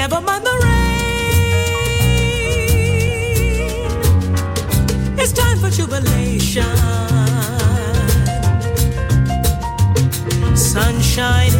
Never mind the rain. It's time for jubilation. Sunshine.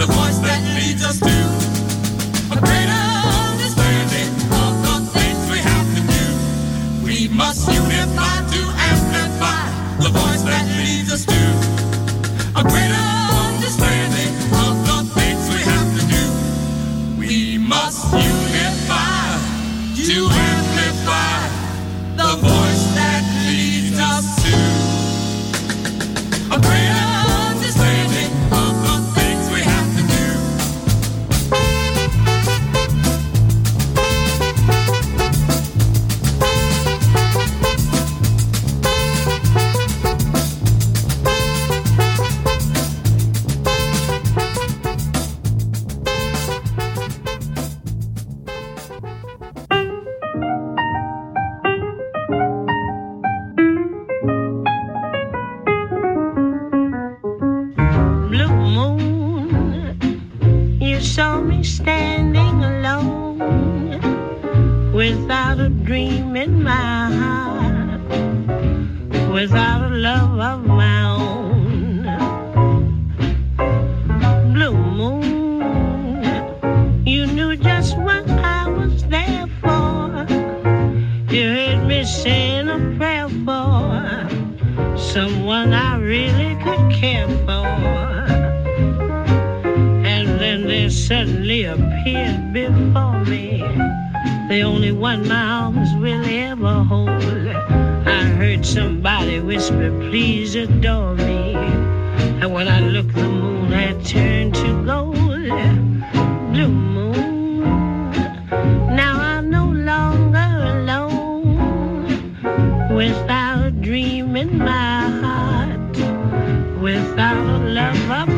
the voice that leads us to without dreaming my heart, without love.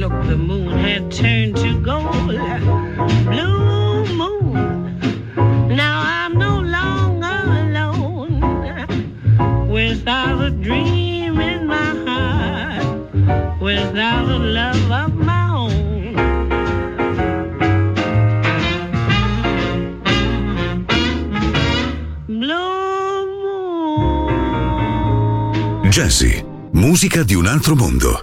look, the moon had turned to gold. Blue moon. Now I'm no longer alone. Without a dream in my heart, without a love of my own. Blue moon. Jesse, musica di un altro mondo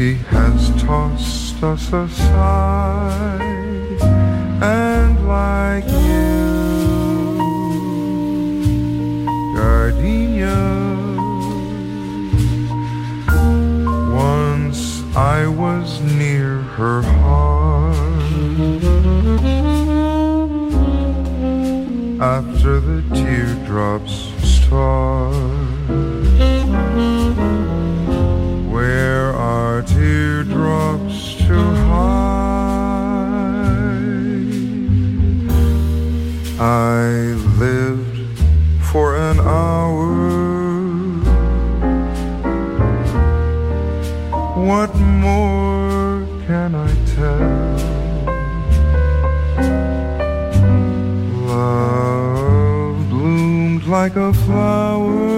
She has tossed us aside, and like you, gardenia. Once I was near her heart after the teardrops start. I lived for an hour. What more can I tell? Love bloomed like a flower.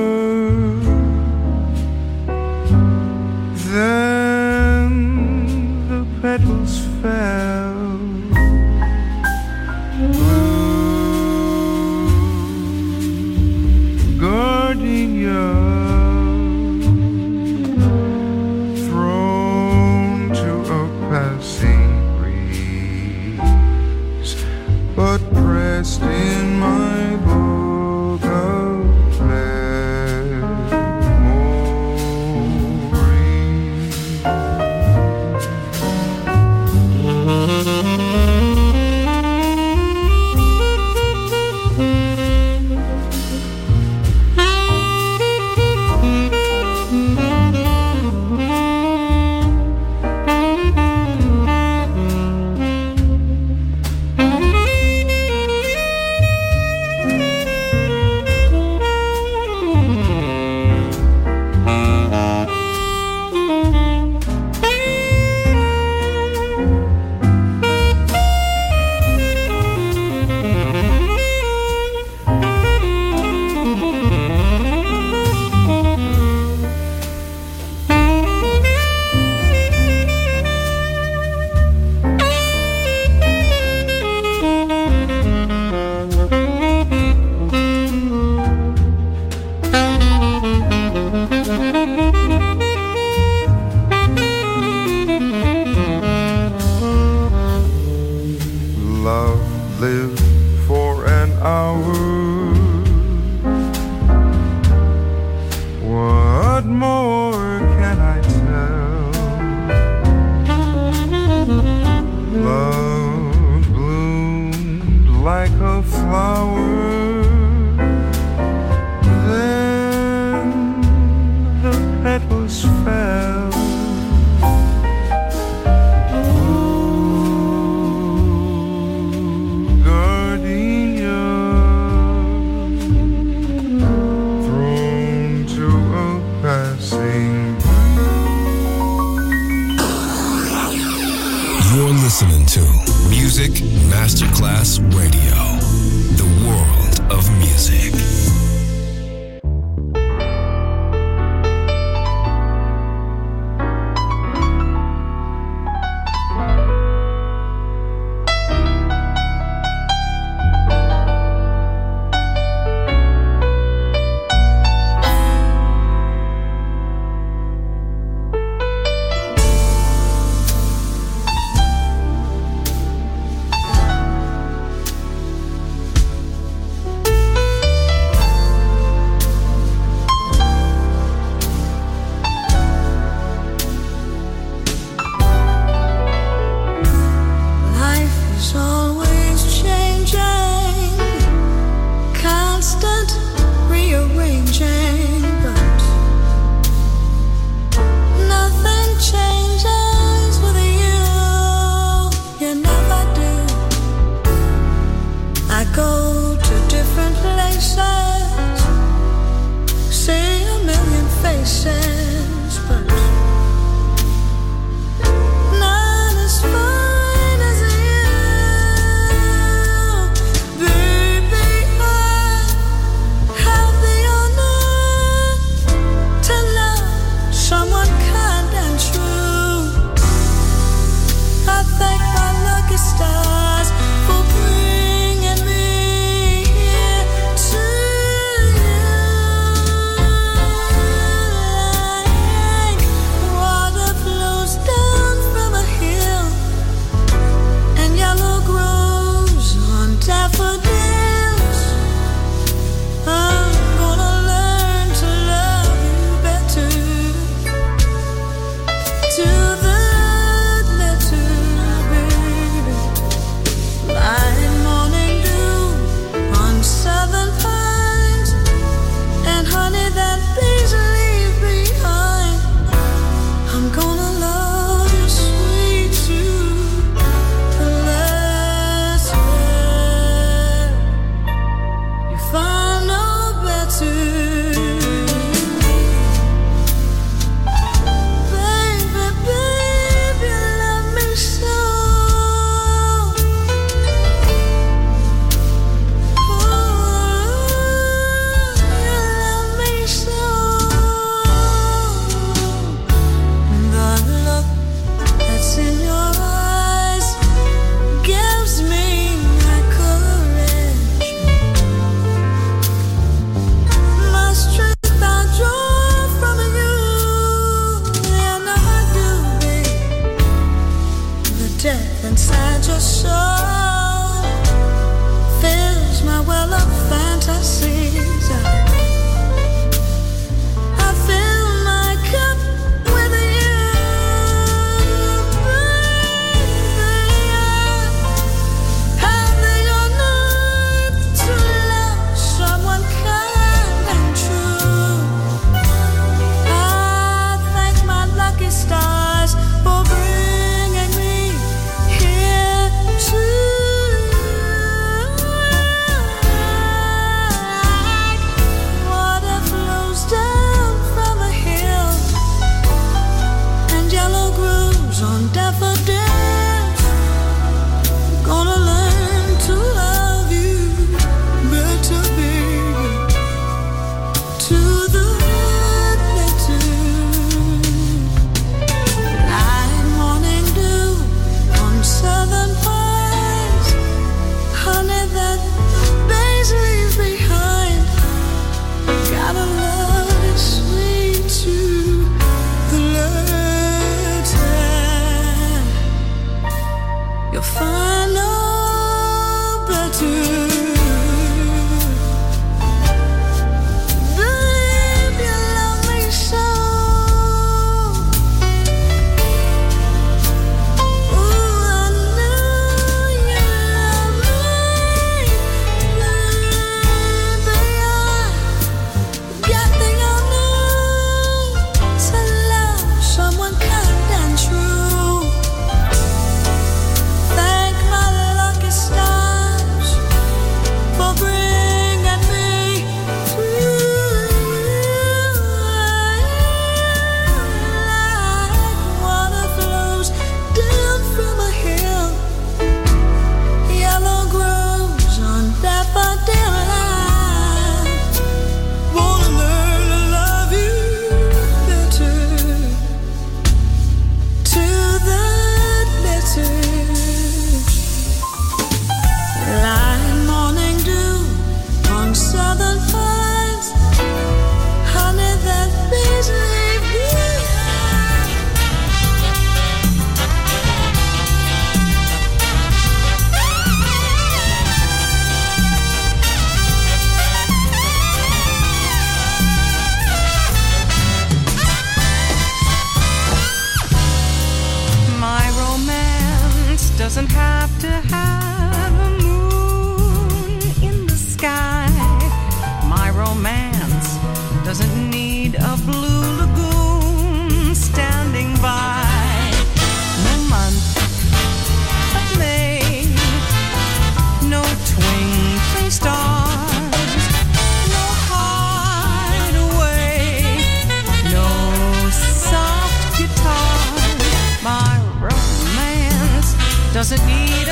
doesn't need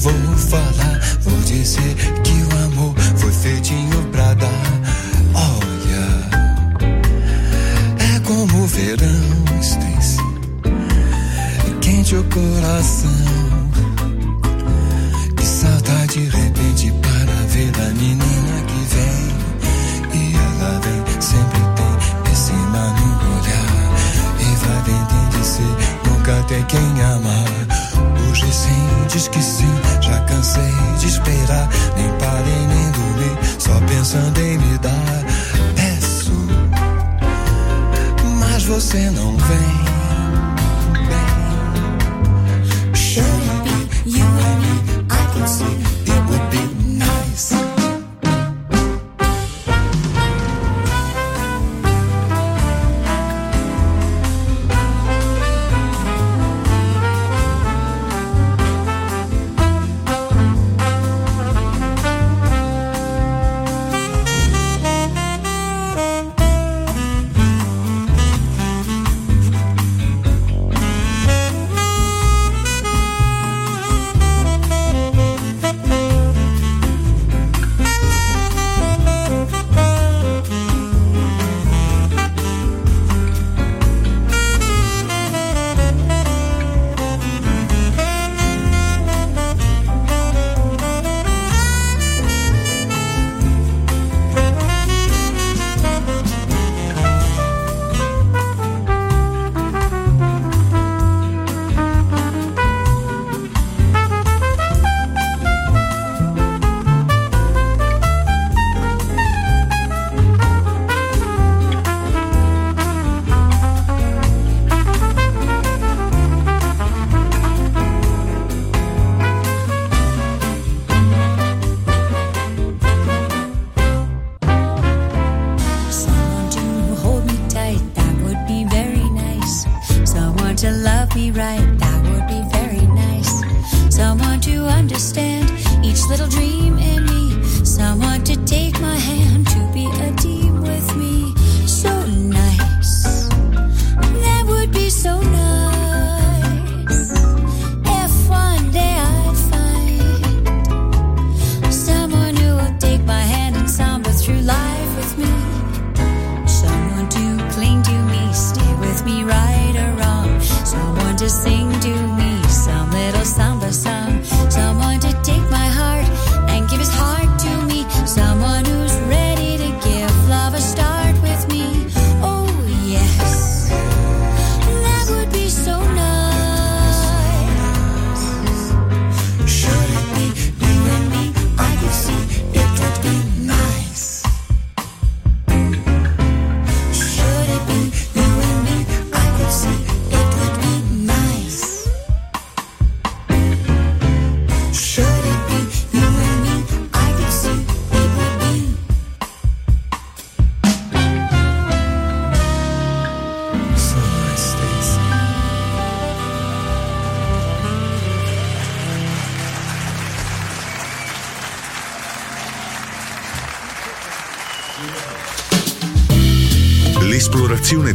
vou falar, vou dizer que o amor foi feito